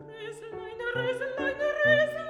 Röslein, Röslein, Röslein,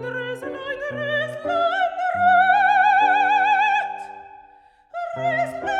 Respect, respect, respect.